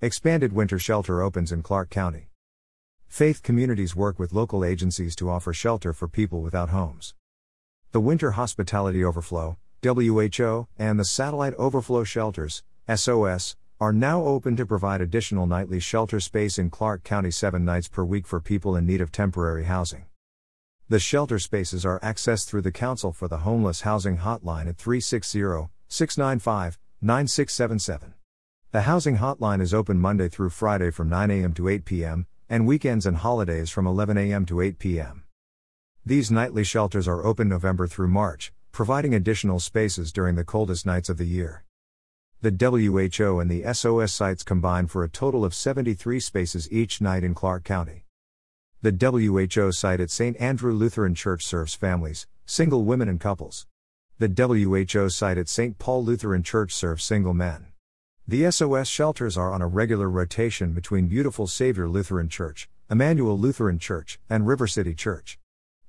Expanded winter shelter opens in Clark County. Faith communities work with local agencies to offer shelter for people without homes. The Winter Hospitality Overflow, WHO, and the Satellite Overflow Shelters, SOS, are now open to provide additional nightly shelter space in Clark County seven nights per week for people in need of temporary housing. The shelter spaces are accessed through the Council for the Homeless Housing Hotline at 360 695 9677. The housing hotline is open Monday through Friday from 9 a.m. to 8 p.m., and weekends and holidays from 11 a.m. to 8 p.m. These nightly shelters are open November through March, providing additional spaces during the coldest nights of the year. The WHO and the SOS sites combine for a total of 73 spaces each night in Clark County. The WHO site at St. Andrew Lutheran Church serves families, single women, and couples. The WHO site at St. Paul Lutheran Church serves single men. The SOS shelters are on a regular rotation between Beautiful Savior Lutheran Church, Emmanuel Lutheran Church, and River City Church.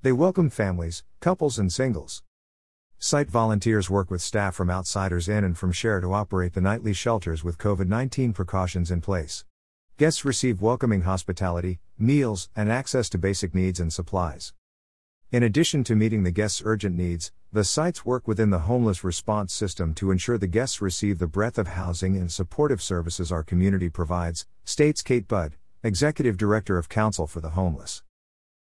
They welcome families, couples, and singles. Site volunteers work with staff from Outsiders Inn and from Share to operate the nightly shelters with COVID 19 precautions in place. Guests receive welcoming hospitality, meals, and access to basic needs and supplies. In addition to meeting the guests' urgent needs, the sites work within the homeless response system to ensure the guests receive the breadth of housing and supportive services our community provides, states Kate Budd, Executive Director of Council for the Homeless.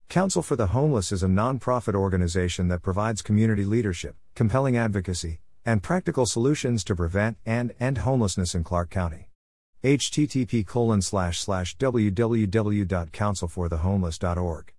Council for the Homeless is a nonprofit organization that provides community leadership, compelling advocacy, and practical solutions to prevent and end homelessness in Clark County. http www.councilforthehomeless.org